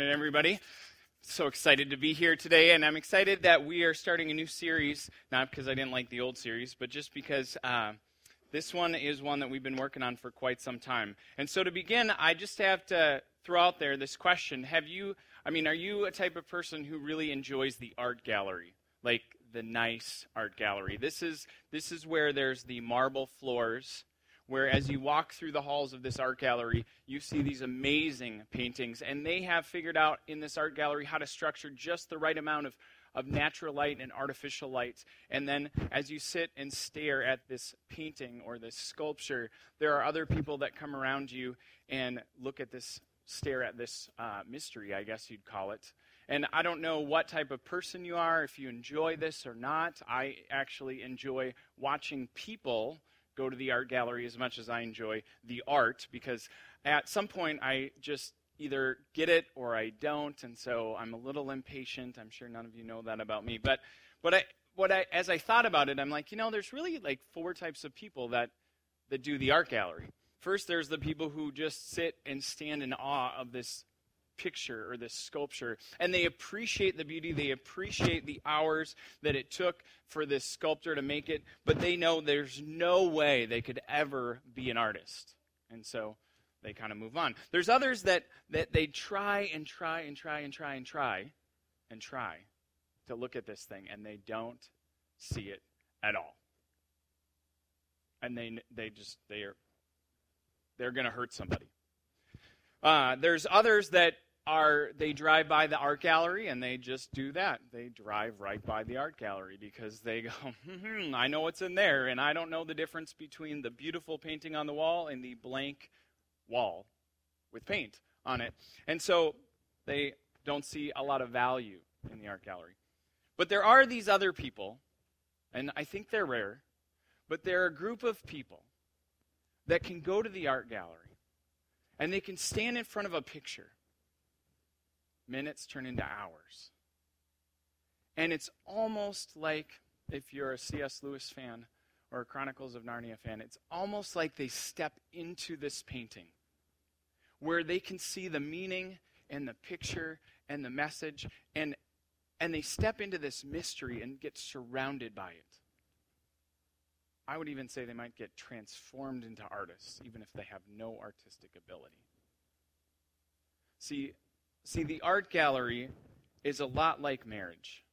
Morning, everybody. So excited to be here today, and I'm excited that we are starting a new series, not because I didn't like the old series, but just because uh, this one is one that we've been working on for quite some time. And so to begin, I just have to throw out there this question Have you, I mean, are you a type of person who really enjoys the art gallery? Like the nice art gallery. This is, this is where there's the marble floors where as you walk through the halls of this art gallery, you see these amazing paintings. And they have figured out in this art gallery how to structure just the right amount of, of natural light and artificial light. And then as you sit and stare at this painting or this sculpture, there are other people that come around you and look at this, stare at this uh, mystery, I guess you'd call it. And I don't know what type of person you are, if you enjoy this or not. I actually enjoy watching people go to the art gallery as much as I enjoy the art because at some point I just either get it or I don't, and so I'm a little impatient. I'm sure none of you know that about me, but but I what I as I thought about it, I'm like, you know, there's really like four types of people that that do the art gallery. First, there's the people who just sit and stand in awe of this picture or this sculpture. And they appreciate the beauty, they appreciate the hours that it took for this sculptor to make it, but they know there's no way they could ever be an artist. And so they kind of move on. There's others that, that they try and try and try and try and try and try to look at this thing, and they don't see it at all. And they, they just, they are, they're going to hurt somebody. Uh, there's others that are they drive by the art gallery and they just do that. They drive right by the art gallery because they go, hmm, I know what's in there, and I don't know the difference between the beautiful painting on the wall and the blank wall with paint on it. And so they don't see a lot of value in the art gallery. But there are these other people, and I think they're rare, but they're a group of people that can go to the art gallery and they can stand in front of a picture minutes turn into hours. And it's almost like, if you're a C.S. Lewis fan or a Chronicles of Narnia fan, it's almost like they step into this painting where they can see the meaning and the picture and the message and and they step into this mystery and get surrounded by it. I would even say they might get transformed into artists, even if they have no artistic ability. See, See, the art gallery is a lot like marriage.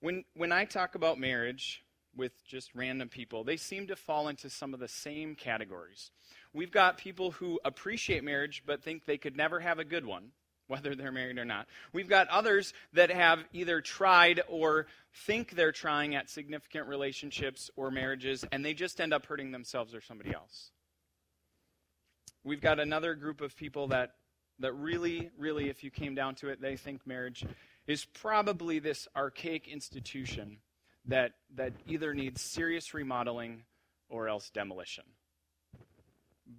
When, when I talk about marriage with just random people, they seem to fall into some of the same categories. We've got people who appreciate marriage but think they could never have a good one, whether they're married or not. We've got others that have either tried or think they're trying at significant relationships or marriages, and they just end up hurting themselves or somebody else. We've got another group of people that that really, really, if you came down to it, they think marriage is probably this archaic institution that, that either needs serious remodeling or else demolition.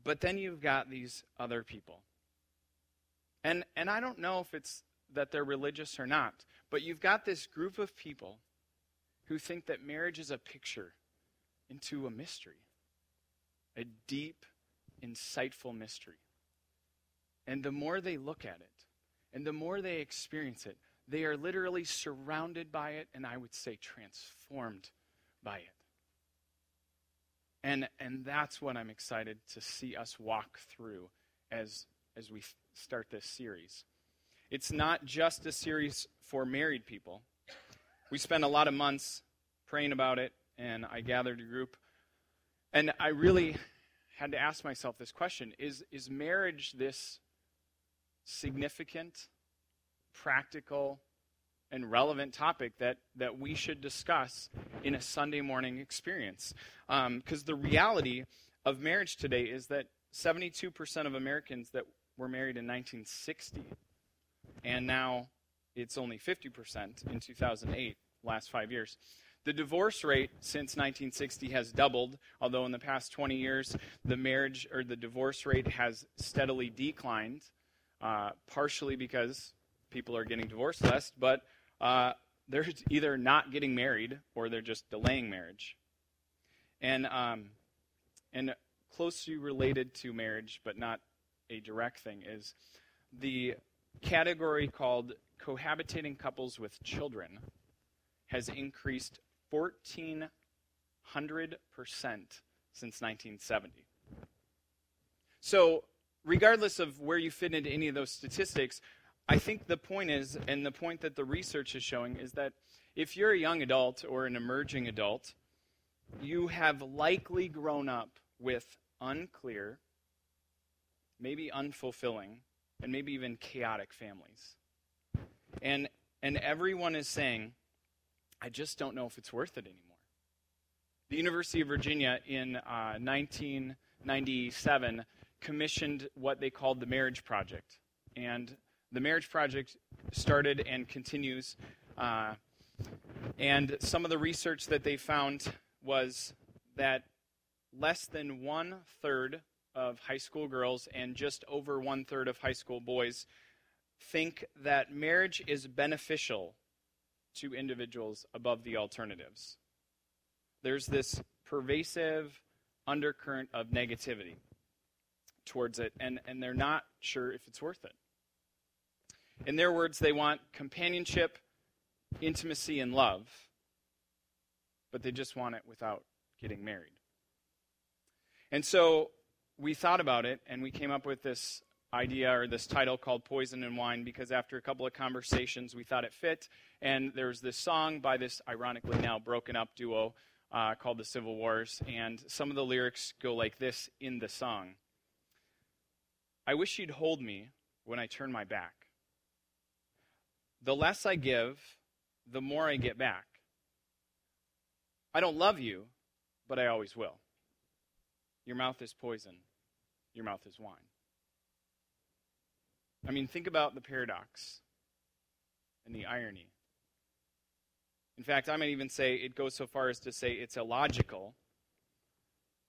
But then you've got these other people. And, and I don't know if it's that they're religious or not, but you've got this group of people who think that marriage is a picture into a mystery, a deep, insightful mystery. And the more they look at it, and the more they experience it, they are literally surrounded by it, and I would say transformed by it. And, and that's what I'm excited to see us walk through as, as we start this series. It's not just a series for married people. We spent a lot of months praying about it, and I gathered a group. And I really had to ask myself this question is, is marriage this significant, practical, and relevant topic that, that we should discuss in a Sunday morning experience. Because um, the reality of marriage today is that 72% of Americans that were married in 1960, and now it's only 50% in 2008, last five years. The divorce rate since 1960 has doubled, although in the past 20 years, the marriage or the divorce rate has steadily declined uh, partially because people are getting divorced less, but uh, they're either not getting married or they're just delaying marriage. And, um, and closely related to marriage, but not a direct thing, is the category called cohabitating couples with children has increased 1,400% since 1970. So, regardless of where you fit into any of those statistics, I think the point is, and the point that the research is showing, is that if you're a young adult or an emerging adult, you have likely grown up with unclear, maybe unfulfilling, and maybe even chaotic families. And, and everyone is saying, I just don't know if it's worth it anymore. The University of Virginia in uh, 1997 commissioned what they called the Marriage Project. And the Marriage Project started and continues. Uh, and some of the research that they found was that less than one third of high school girls and just over one third of high school boys think that marriage is beneficial to individuals above the alternatives. There's this pervasive undercurrent of negativity towards it, and, and they're not sure if it's worth it. In their words, they want companionship, intimacy, and love, but they just want it without getting married. And so we thought about it, and we came up with this idea or this title called Poison and Wine because after a couple of conversations, we thought it fit. And there's this song by this ironically now broken up duo uh, called the Civil Wars. And some of the lyrics go like this in the song I wish you'd hold me when I turn my back. The less I give, the more I get back. I don't love you, but I always will. Your mouth is poison, your mouth is wine. I mean, think about the paradox and the irony. In fact, I might even say it goes so far as to say it's illogical,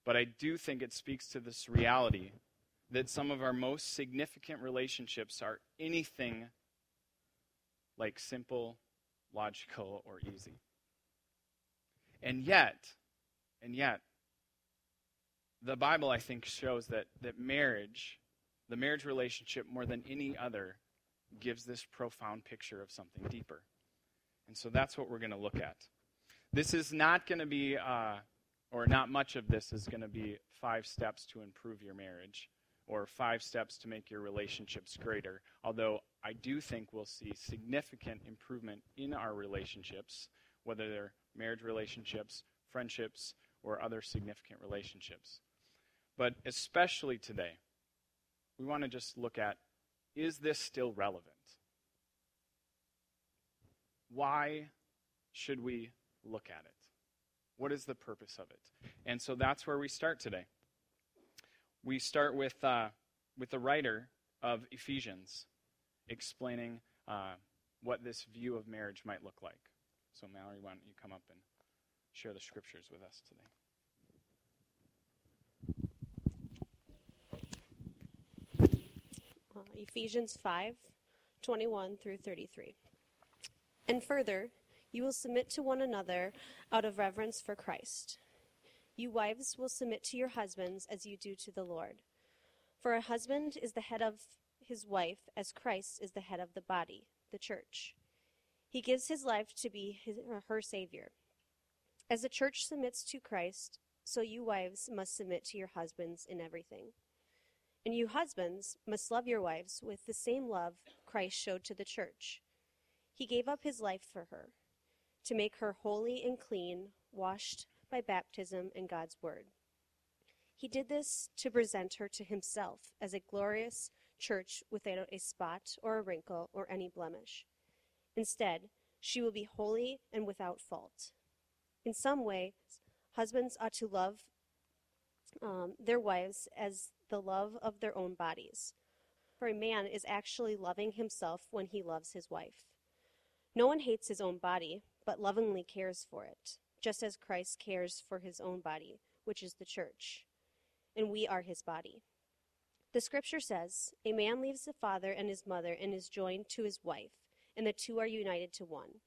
but I do think it speaks to this reality that some of our most significant relationships are anything like simple, logical, or easy. And yet, and yet, the Bible, I think, shows that, that marriage the marriage relationship, more than any other, gives this profound picture of something deeper. And so that's what we're going to look at. This is not going to be, uh, or not much of this is going to be five steps to improve your marriage or five steps to make your relationships greater. Although I do think we'll see significant improvement in our relationships, whether they're marriage relationships, friendships, or other significant relationships. But especially today, we want to just look at is this still relevant? Why should we look at it? What is the purpose of it? And so that's where we start today. We start with, uh, with the writer of Ephesians explaining uh, what this view of marriage might look like. So, Mallory, why don't you come up and share the scriptures with us today? Ephesians 5 21 through 33. And further, you will submit to one another out of reverence for Christ. You wives will submit to your husbands as you do to the Lord. For a husband is the head of his wife, as Christ is the head of the body, the church. He gives his life to be his, uh, her Savior. As the church submits to Christ, so you wives must submit to your husbands in everything. And you husbands must love your wives with the same love Christ showed to the church. He gave up his life for her, to make her holy and clean, washed by baptism and God's word. He did this to present her to himself as a glorious church without a spot or a wrinkle or any blemish. Instead, she will be holy and without fault. In some ways, husbands ought to love um, their wives as the love of their own bodies. For a man is actually loving himself when he loves his wife. No one hates his own body, but lovingly cares for it, just as Christ cares for his own body, which is the church. And we are his body. The scripture says, A man leaves the father and his mother and is joined to his wife, and the two are united to one.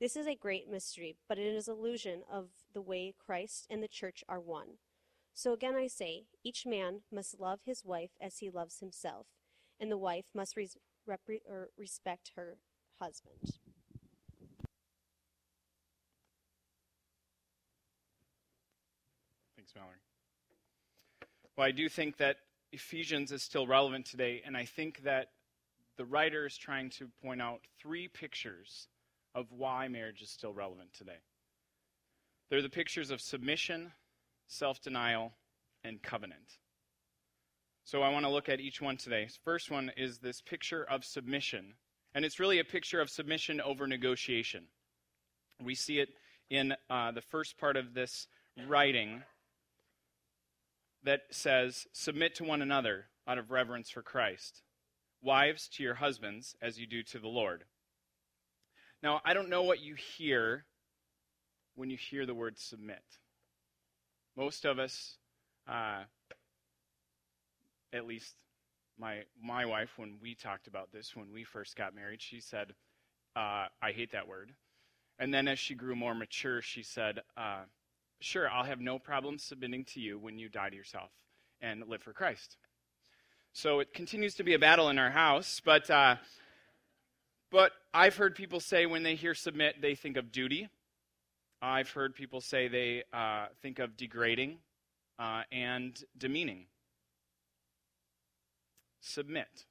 This is a great mystery, but it is a illusion of the way Christ and the church are one. So again I say, each man must love his wife as he loves himself, and the wife must res- respect her husband. Thanks, Mallory. Well, I do think that Ephesians is still relevant today, and I think that the writer is trying to point out three pictures of why marriage is still relevant today. They're the pictures of submission, self denial, and covenant. So I want to look at each one today. First one is this picture of submission, and it's really a picture of submission over negotiation. We see it in uh, the first part of this writing that says, Submit to one another out of reverence for Christ. Wives, to your husbands, as you do to the Lord. Now, I don't know what you hear when you hear the word submit. Most of us, uh, at least my, my wife, when we talked about this when we first got married, she said, uh, I hate that word. And then as she grew more mature, she said, uh, Sure, I'll have no problem submitting to you when you die to yourself and live for Christ. So it continues to be a battle in our house, but, uh, but I've heard people say when they hear submit, they think of duty. I've heard people say they uh, think of degrading uh, and demeaning. Submit.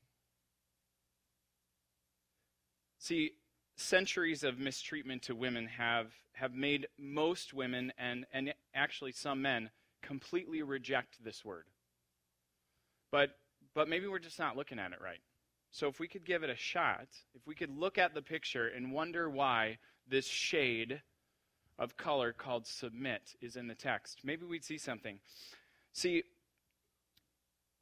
See, centuries of mistreatment to women have, have made most women and, and actually some men completely reject this word. But, but maybe we're just not looking at it right. So if we could give it a shot, if we could look at the picture and wonder why this shade of color called submit is in the text, maybe we'd see something. See,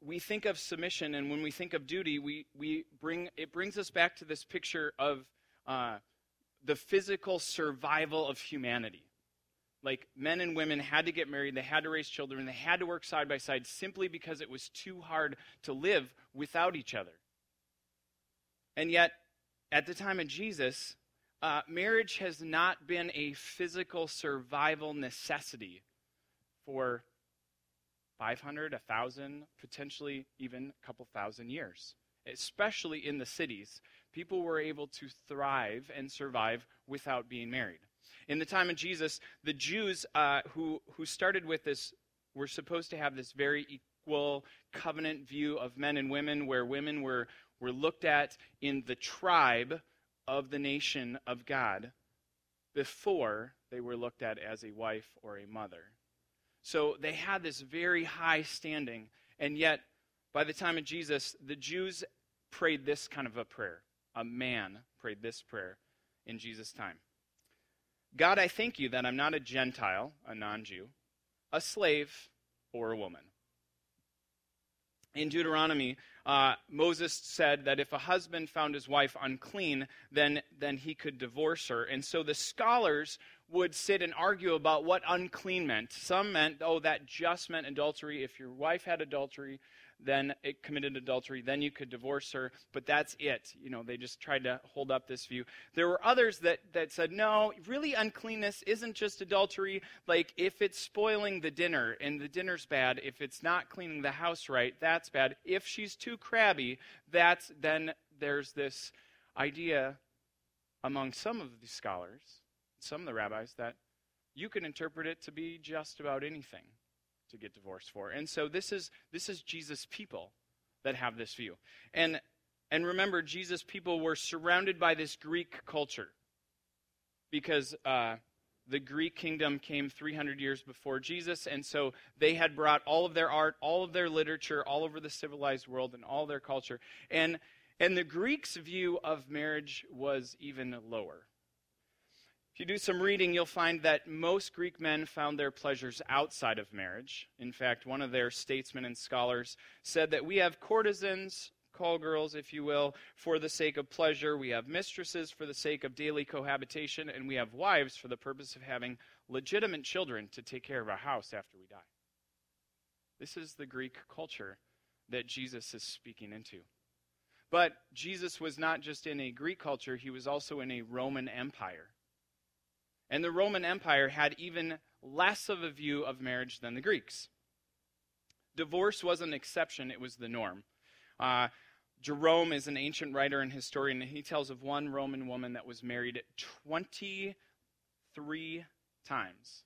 we think of submission, and when we think of duty, we, we bring it brings us back to this picture of uh, the physical survival of humanity. Like men and women had to get married, they had to raise children, they had to work side by side simply because it was too hard to live without each other. And yet, at the time of Jesus, uh, marriage has not been a physical survival necessity for 500, 1,000, potentially even a couple thousand years, especially in the cities people were able to thrive and survive without being married. In the time of Jesus, the Jews uh, who, who started with this were supposed to have this very equal covenant view of men and women, where women were, were looked at in the tribe of the nation of God before they were looked at as a wife or a mother. So they had this very high standing, and yet by the time of Jesus, the Jews prayed this kind of a prayer a man prayed this prayer in Jesus' time God, I thank you that I'm not a Gentile, a non Jew, a slave, or a woman. In Deuteronomy, uh, Moses said that if a husband found his wife unclean, then, then he could divorce her. And so the scholars would sit and argue about what unclean meant. Some meant, oh, that just meant adultery. If your wife had adultery, then it committed adultery, then you could divorce her, but that's it. You know, they just tried to hold up this view. There were others that, that said, no, really uncleanness isn't just adultery. Like, if it's spoiling the dinner and the dinner's bad, if it's not cleaning the house right, that's bad. If she's too crabby, that's then there's this idea among some of the scholars, some of the rabbis, that you can interpret it to be just about anything to get divorced for. And so this is this is Jesus' people that have this view. And and remember, Jesus' people were surrounded by this Greek culture because uh, the Greek kingdom came 300 years before Jesus, and so they had brought all of their art, all of their literature, all over the civilized world, and all their culture. And and the Greeks' view of marriage was even lower. If you do some reading, you'll find that most Greek men found their pleasures outside of marriage. In fact, one of their statesmen and scholars said that we have courtesans, call girls, if you will, for the sake of pleasure. We have mistresses for the sake of daily cohabitation, and we have wives for the purpose of having legitimate children to take care of our house after we die. This is the Greek culture that Jesus is speaking into. But Jesus was not just in a Greek culture, he was also in a Roman Empire. And the Roman Empire had even less of a view of marriage than the Greeks. Divorce was an exception, it was the norm. Uh, Jerome is an ancient writer and historian, and he tells of one Roman woman that was married 23 times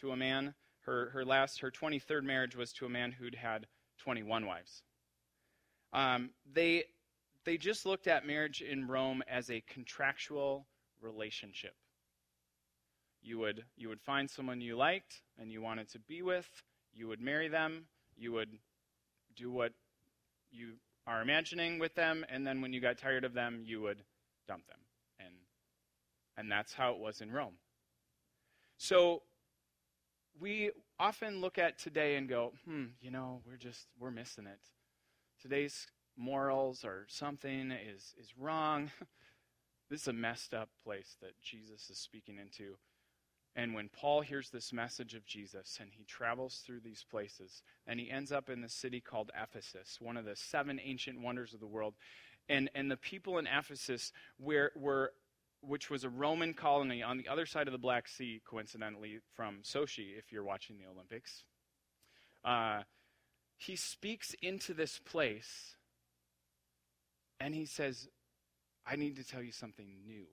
to a man. Her, her last, her 23rd marriage was to a man who'd had 21 wives. Um, they, they just looked at marriage in Rome as a contractual relationship. You would, you would find someone you liked and you wanted to be with, you would marry them, you would do what you are imagining with them, and then when you got tired of them, you would dump them. And, and that's how it was in Rome. So we often look at today and go, hmm, you know, we're just, we're missing it. Today's morals or something is, is wrong. this is a messed up place that Jesus is speaking into. And when Paul hears this message of Jesus and he travels through these places, and he ends up in the city called Ephesus, one of the seven ancient wonders of the world. And, and the people in Ephesus were, were, which was a Roman colony on the other side of the Black Sea, coincidentally, from Sochi, if you're watching the Olympics. Uh, he speaks into this place and he says, I need to tell you something new.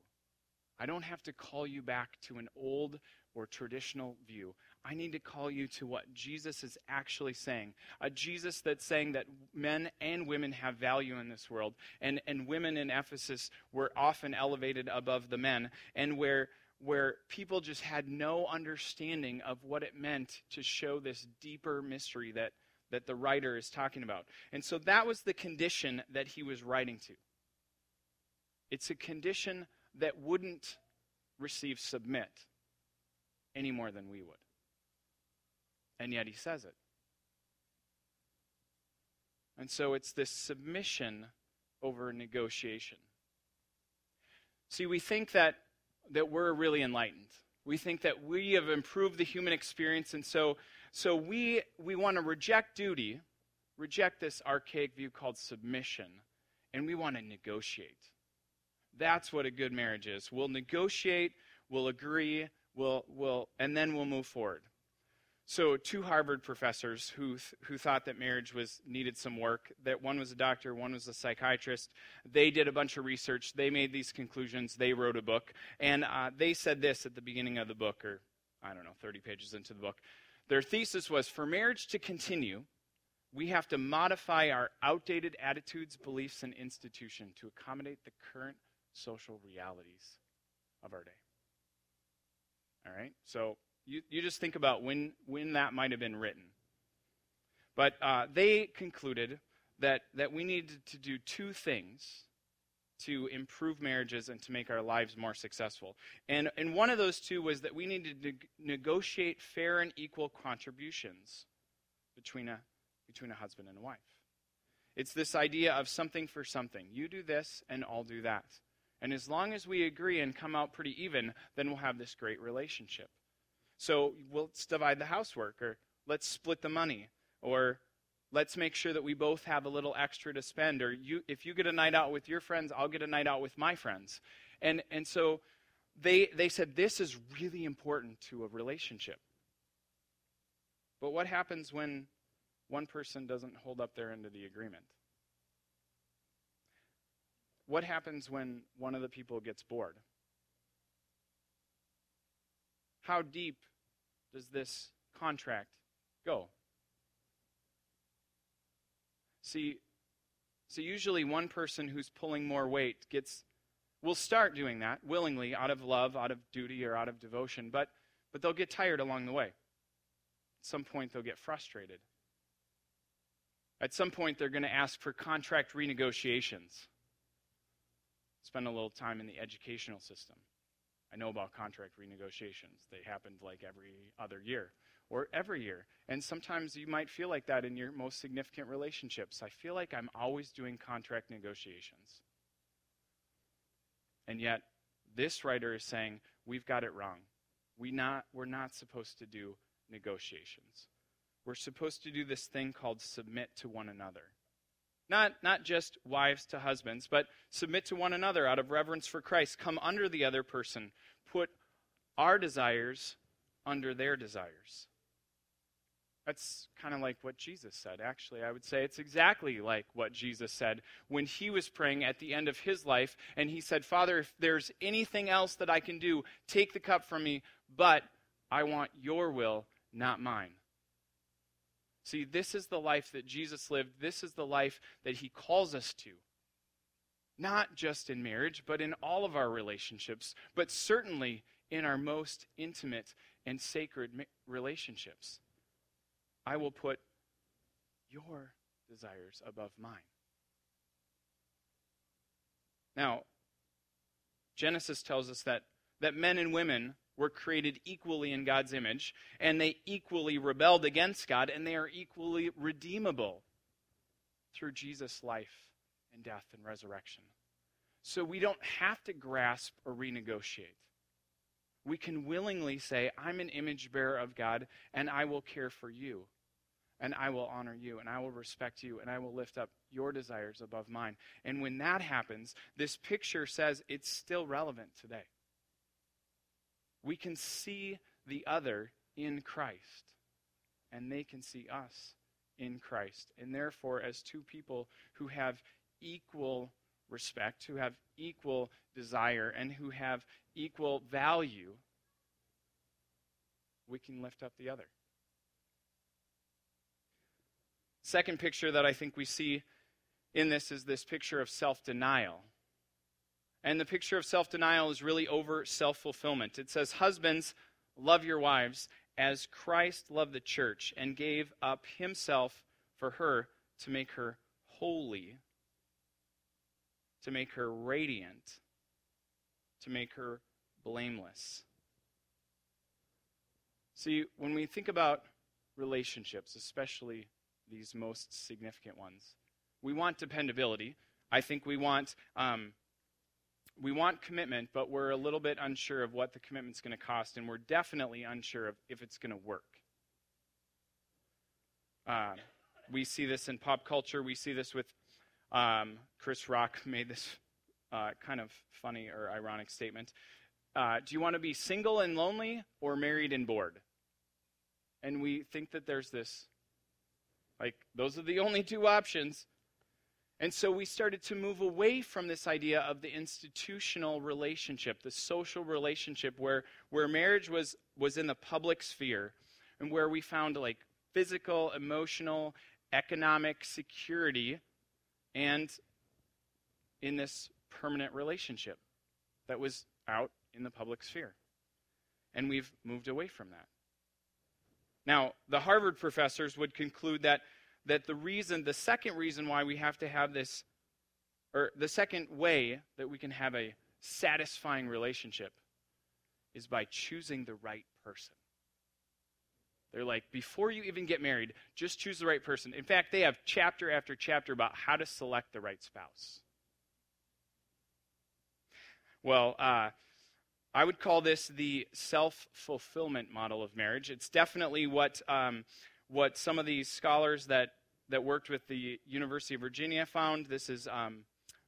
I don't have to call you back to an old or traditional view. I need to call you to what Jesus is actually saying. A Jesus that's saying that men and women have value in this world, and, and women in Ephesus were often elevated above the men, and where, where people just had no understanding of what it meant to show this deeper mystery that, that the writer is talking about. And so that was the condition that he was writing to. It's a condition that wouldn't receive submit any more than we would. And yet he says it. And so it's this submission over negotiation. See, we think that, that we're really enlightened. We think that we have improved the human experience, and so, so we, we want to reject duty, reject this archaic view called submission, and we want to negotiate. That's what a good marriage is. We'll negotiate, we'll agree, we'll, we'll, and then we'll move forward. So, two Harvard professors who, who thought that marriage was needed some work, that one was a doctor, one was a psychiatrist, they did a bunch of research. They made these conclusions. They wrote a book. And uh, they said this at the beginning of the book, or I don't know, 30 pages into the book. Their thesis was for marriage to continue, we have to modify our outdated attitudes, beliefs, and institution to accommodate the current social realities of our day. All right? So you, you just think about when, when that might have been written. But uh, they concluded that, that we needed to do two things to improve marriages and to make our lives more successful. And, and one of those two was that we needed to negotiate fair and equal contributions between a, between a husband and a wife. It's this idea of something for something. You do this, and I'll do that. And as long as we agree and come out pretty even, then we'll have this great relationship. So we'll, let's divide the housework, or let's split the money, or let's make sure that we both have a little extra to spend, or you, if you get a night out with your friends, I'll get a night out with my friends. And, and so they, they said this is really important to a relationship. But what happens when one person doesn't hold up their end of the agreement? What happens when one of the people gets bored? How deep does this contract go? See, so usually one person who's pulling more weight gets will start doing that willingly out of love, out of duty or out of devotion, but but they'll get tired along the way. At some point they'll get frustrated. At some point they're going to ask for contract renegotiations spend a little time in the educational system. I know about contract renegotiations. They happened like every other year or every year. And sometimes you might feel like that in your most significant relationships. I feel like I'm always doing contract negotiations. And yet, this writer is saying we've got it wrong. We not, we're not supposed to do negotiations. We're supposed to do this thing called submit to one another. Not, not just wives to husbands, but submit to one another out of reverence for Christ. Come under the other person. Put our desires under their desires. That's kind of like what Jesus said. Actually, I would say it's exactly like what Jesus said when he was praying at the end of his life. And he said, Father, if there's anything else that I can do, take the cup from me, but I want your will, not mine. See, this is the life that Jesus lived. This is the life that he calls us to. Not just in marriage, but in all of our relationships, but certainly in our most intimate and sacred relationships. I will put your desires above mine. Now, Genesis tells us that, that men and women were created equally in God's image, and they equally rebelled against God, and they are equally redeemable through Jesus' life and death and resurrection. So we don't have to grasp or renegotiate. We can willingly say, I'm an image bearer of God, and I will care for you, and I will honor you, and I will respect you, and I will lift up your desires above mine. And when that happens, this picture says it's still relevant today we can see the other in Christ, and they can see us in Christ. And therefore, as two people who have equal respect, who have equal desire, and who have equal value, we can lift up the other. Second picture that I think we see in this is this picture of self denial. And the picture of self denial is really over self fulfillment. It says, Husbands, love your wives as Christ loved the church and gave up himself for her to make her holy, to make her radiant, to make her blameless. See, when we think about relationships, especially these most significant ones, we want dependability. I think we want um, we want commitment, but we're a little bit unsure of what the commitment's going to cost, and we're definitely unsure of if it's going to work. Uh, we see this in pop culture. We see this with um, Chris Rock made this uh, kind of funny or ironic statement. Uh, do you want to be single and lonely or married and bored? And we think that there's this, like, those are the only two options. And so we started to move away from this idea of the institutional relationship, the social relationship where, where marriage was, was in the public sphere and where we found like physical, emotional, economic security and in this permanent relationship that was out in the public sphere. And we've moved away from that. Now, the Harvard professors would conclude that that the reason, the second reason why we have to have this, or the second way that we can have a satisfying relationship is by choosing the right person. They're like, before you even get married, just choose the right person. In fact, they have chapter after chapter about how to select the right spouse. Well, uh, I would call this the self fulfillment model of marriage. It's definitely what um, what some of these scholars that, that worked with the University of Virginia found. This is um,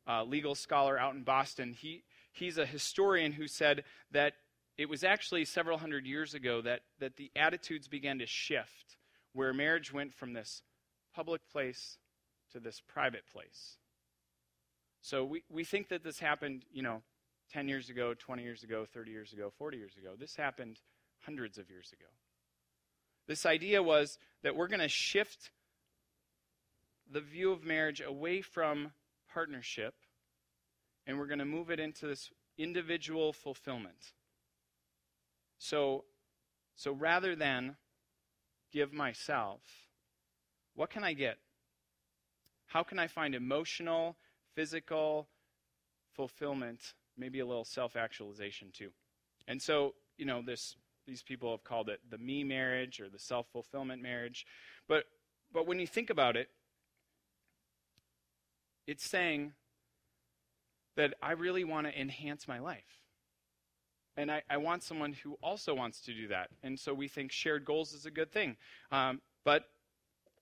a legal scholar out in Boston. He, he's a historian who said that it was actually several hundred years ago that, that the attitudes began to shift, where marriage went from this public place to this private place. So we, we think that this happened, you know, 10 years ago, 20 years ago, 30 years ago, 40 years ago. This happened hundreds of years ago. This idea was that we're going to shift the view of marriage away from partnership and we're going to move it into this individual fulfillment. So, so rather than give myself, what can I get? How can I find emotional, physical fulfillment, maybe a little self actualization too? And so, you know, this these people have called it the me marriage or the self fulfillment marriage. But, but when you think about it, it's saying that I really want to enhance my life. And I, I, want someone who also wants to do that. And so we think shared goals is a good thing. Um, but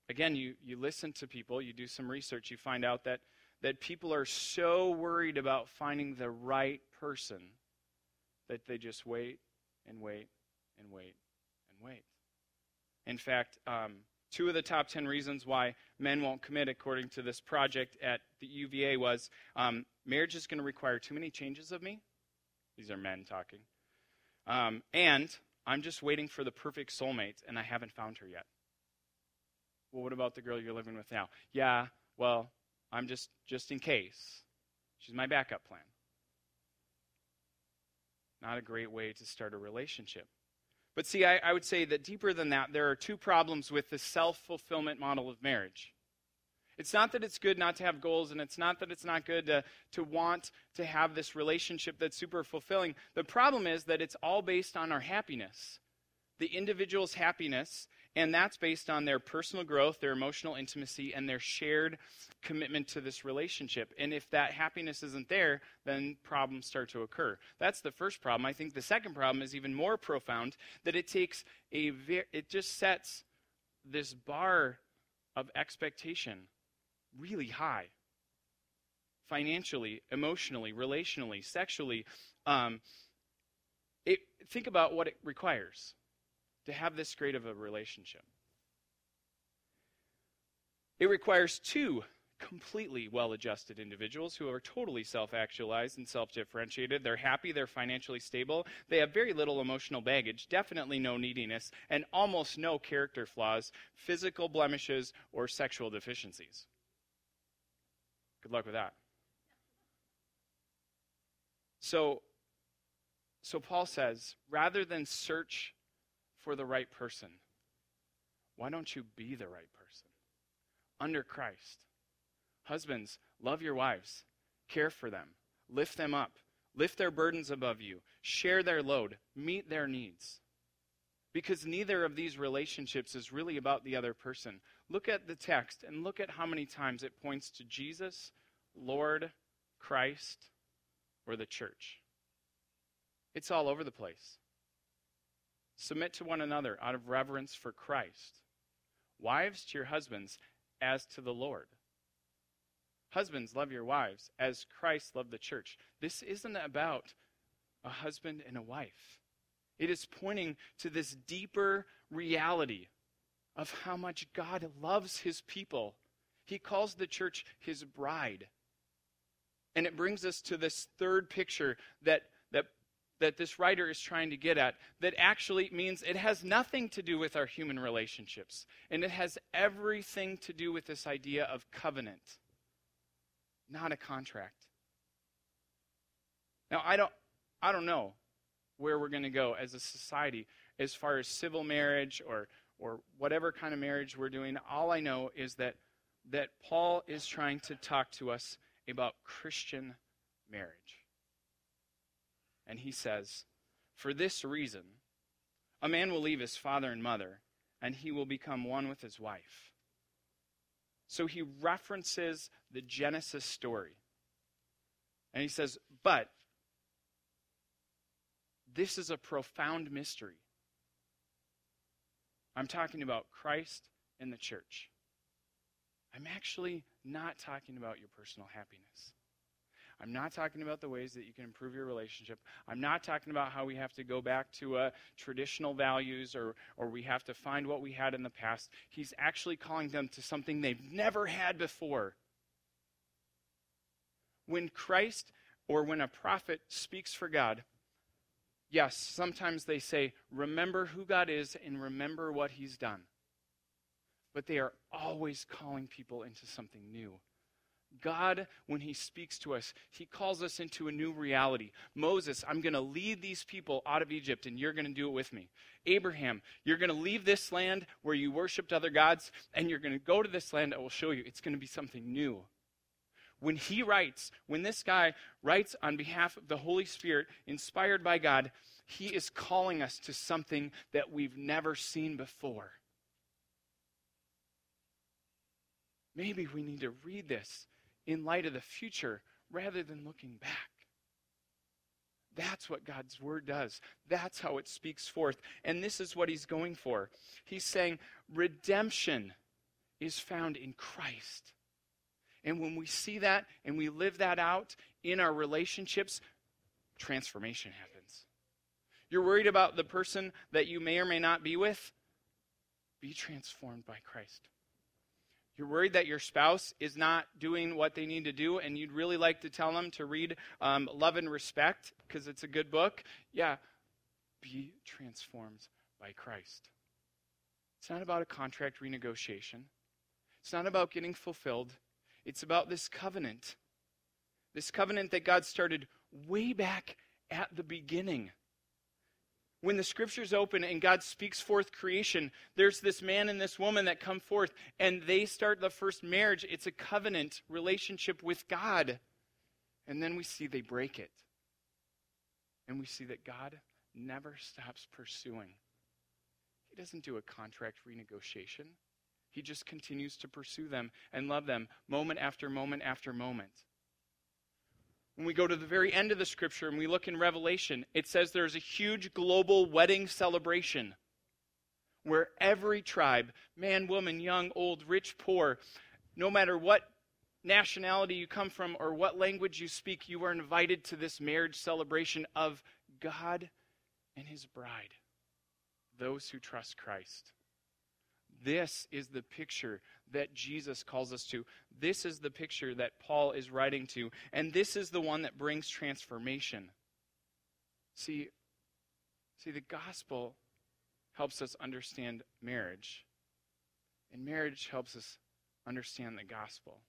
again, you, you listen to people, you do some research, you find out that, that people are so worried about finding the right person that they just wait and wait and wait and wait. In fact, um, two of the top 10 reasons why men won't commit, according to this project at the UVA, was um, marriage is going to require too many changes of me. These are men talking. Um, and I'm just waiting for the perfect soulmate, and I haven't found her yet. Well, what about the girl you're living with now? Yeah, well, I'm just just in case. She's my backup plan. Not a great way to start a relationship. But see, I, I would say that deeper than that, there are two problems with the self fulfillment model of marriage. It's not that it's good not to have goals, and it's not that it's not good to, to want to have this relationship that's super fulfilling. The problem is that it's all based on our happiness, the individual's happiness, and that's based on their personal growth, their emotional intimacy, and their shared commitment to this relationship. And if that happiness isn't there, then problems start to occur. That's the first problem. I think the second problem is even more profound that it takes a, it just sets this bar of expectation really high financially, emotionally, relationally, sexually. Um, it, think about what it requires to have this great of a relationship. It requires two completely well adjusted individuals who are totally self actualized and self differentiated. They're happy, they're financially stable, they have very little emotional baggage, definitely no neediness, and almost no character flaws, physical blemishes, or sexual deficiencies. Good luck with that. So, so Paul says, rather than search for the right person, why don't you be the right person? Under Christ. Husbands, love your wives, care for them, lift them up, lift their burdens above you, share their load, meet their needs. Because neither of these relationships is really about the other person. Look at the text and look at how many times it points to Jesus, Lord, Christ, or the church. It's all over the place. Submit to one another out of reverence for Christ. Wives to your husbands as to the Lord. Husbands, love your wives as Christ loved the church. This isn't about a husband and a wife. It is pointing to this deeper reality of how much God loves his people. He calls the church his bride. And it brings us to this third picture that, that, this writer is trying to get at that actually means it has nothing to do with our human relationships. And it has everything to do with this idea of covenant, not a contract. Now, I don't, I don't know where we're going to go as a society as far as civil marriage or or whatever kind of marriage we're doing, all I know is that, that Paul is trying to talk to us about Christian marriage. And he says, For this reason, a man will leave his father and mother, and he will become one with his wife. So he references the Genesis story. And he says, But this is a profound mystery. I'm talking about Christ and the church. I'm actually not talking about your personal happiness. I'm not talking about the ways that you can improve your relationship. I'm not talking about how we have to go back to uh, traditional values or, or we have to find what we had in the past. He's actually calling them to something they've never had before. When Christ or when a prophet speaks for God, Yes, sometimes they say, remember who God is and remember what he's done. But they are always calling people into something new. God, when he speaks to us, he calls us into a new reality. Moses, I'm going to lead these people out of Egypt, and you're going to do it with me. Abraham, you're going to leave this land where you worshiped other gods, and you're going to go to this land I will show you it's going to be something new when he writes, when this guy writes on behalf of the Holy Spirit, inspired by God, he is calling us to something that we've never seen before. Maybe we need to read this in light of the future rather than looking back. That's what God's word does. That's how it speaks forth. And this is what he's going for. He's saying redemption is found in Christ. And when we see that and we live that out in our relationships, transformation happens. You're worried about the person that you may or may not be with? be transformed by Christ. You're worried that your spouse is not doing what they need to do, and you'd really like to tell them to read um, Love and Respect because it's a good book. Yeah, be transformed by Christ. It's not about a contract renegotiation, it's not about getting fulfilled. It's about this covenant. This covenant that God started way back at the beginning. When the scriptures open and God speaks forth creation, there's this man and this woman that come forth and they start the first marriage. It's a covenant relationship with God. And then we see they break it. And we see that God never stops pursuing. He doesn't do a contract renegotiation. He just continues to pursue them and love them moment after moment after moment. When we go to the very end of the scripture and we look in Revelation, it says there's a huge global wedding celebration where every tribe, man, woman, young, old, rich, poor, no matter what nationality you come from or what language you speak, you are invited to this marriage celebration of God and his bride, those who trust Christ. This is the picture that Jesus calls us to. This is the picture that Paul is writing to. And this is the one that brings transformation. See, see the gospel helps us understand marriage. And marriage helps us understand the gospel.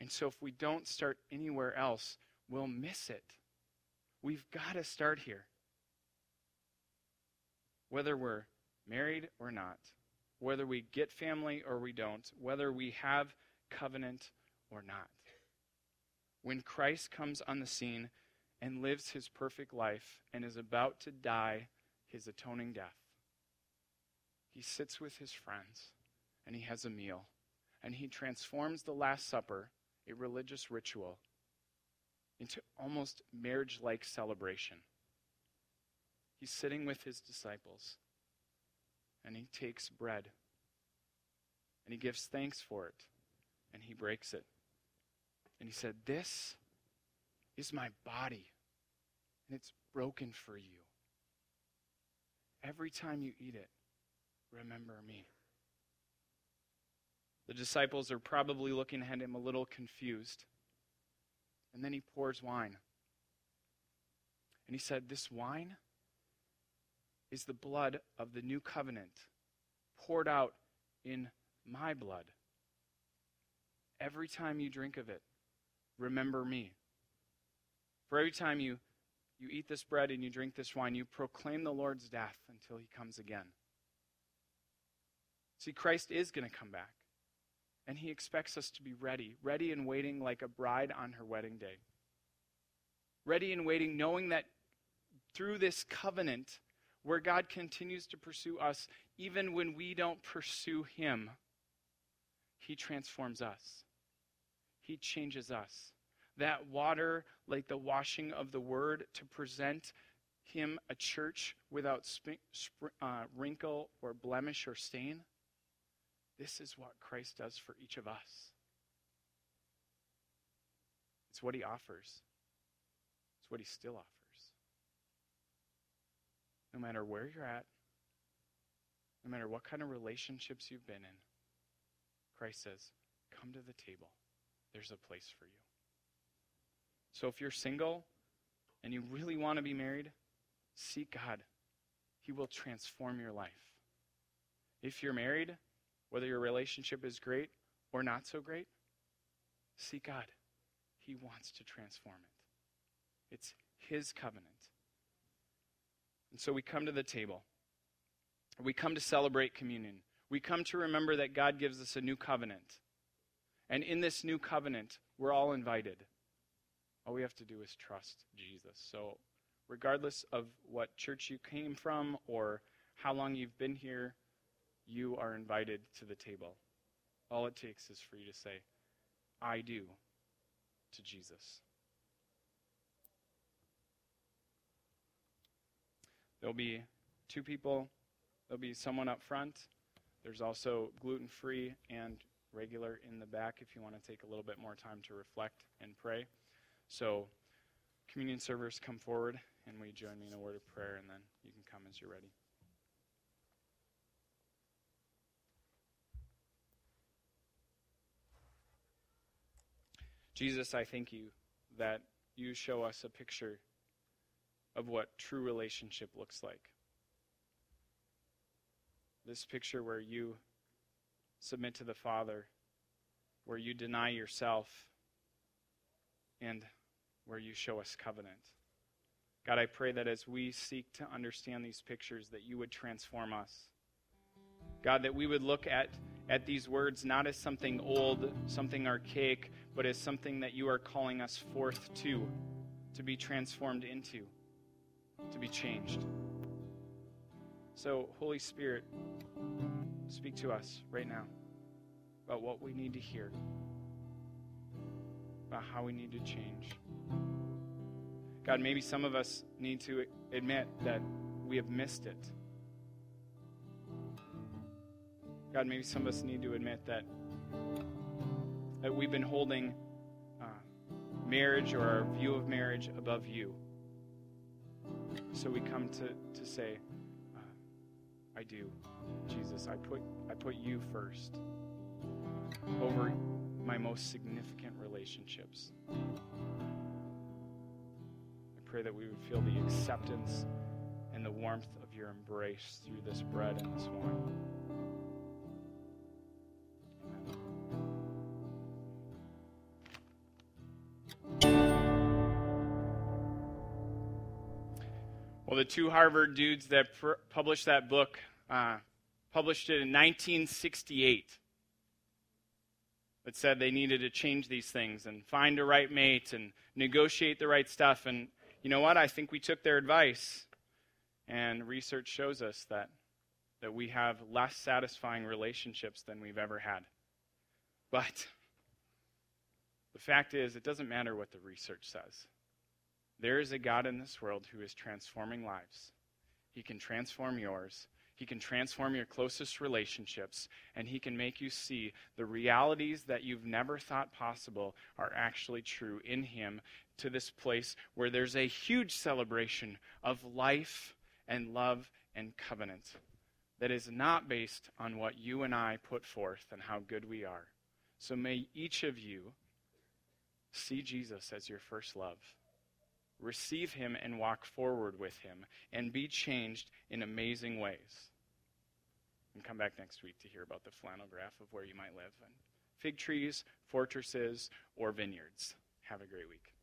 And so if we don't start anywhere else, we'll miss it. We've got to start here. Whether we're married or not whether we get family or we don't, whether we have covenant or not. When Christ comes on the scene and lives his perfect life and is about to die his atoning death, he sits with his friends and he has a meal and he transforms the Last Supper, a religious ritual, into almost marriage like celebration. He's sitting with his disciples and he takes bread and he gives thanks for it and he breaks it. And he said, This is my body and it's broken for you. Every time you eat it, remember me. The disciples are probably looking at him a little confused. And then he pours wine. And he said, This wine is the blood of the new covenant poured out in my blood. Every time you drink of it, remember me. For every time you, you eat this bread and you drink this wine, you proclaim the Lord's death until he comes again. See, Christ is going to come back. And he expects us to be ready, ready and waiting like a bride on her wedding day. Ready and waiting, knowing that through this covenant, where God continues to pursue us even when we don't pursue Him. He transforms us, He changes us. That water, like the washing of the Word, to present Him a church without sp- sp- uh, wrinkle or blemish or stain, this is what Christ does for each of us. It's what He offers, it's what He still offers no matter where you're at, no matter what kind of relationships you've been in, Christ says, Come to the table. There's a place for you. So if you're single and you really want to be married, seek God. He will transform your life. If you're married, whether your relationship is great or not so great, seek God. He wants to transform it. It's His covenant. And so we come to the table. We come to celebrate communion. We come to remember that God gives us a new covenant. And in this new covenant, we're all invited. All we have to do is trust Jesus. So, regardless of what church you came from or how long you've been here, you are invited to the table. All it takes is for you to say, I do to Jesus. There'll be two people, there'll be someone up front. There's also gluten free and regular in the back if you want to take a little bit more time to reflect and pray. So, communion servers come forward, and will you join me in a word of prayer, and then you can come as you're ready. Jesus, I thank you that you show us a picture of what true relationship looks like. This picture where you submit to the Father, where you deny yourself, and where you show us covenant. God, I pray that as we seek to understand these pictures, that you would transform us. God, that we would look at, at these words not as something old, something archaic, but as something that you are calling us forth to, to be transformed into, to be changed. So, Holy Spirit, speak to us right now about what we need to hear, about how we need to change. God, maybe some of us need to admit that we have missed it. God, maybe some of us need to admit that, that we've been holding uh, marriage or our view of marriage above you. So we come to, to say, uh, I do, Jesus. I put, I put you first over my most significant relationships I pray that we would feel the acceptance and the warmth of your embrace through this bread and this wine. The two Harvard dudes that pr- published that book uh, published it in 1968. That said they needed to change these things and find a right mate and negotiate the right stuff. And you know what? I think we took their advice. And research shows us that, that we have less satisfying relationships than we've ever had. But the fact is, it doesn't matter what the research says. There is a God in this world who is transforming lives. He can transform yours. He can transform your closest relationships, and He can make you see the realities that you've never thought possible are actually true in Him to this place where there's a huge celebration of life and love and covenant that is not based on what you and I put forth and how good we are. So may each of you see Jesus as your first love. Receive him and walk forward with him and be changed in amazing ways. And come back next week to hear about the flannel graph of where you might live and fig trees, fortresses, or vineyards. Have a great week.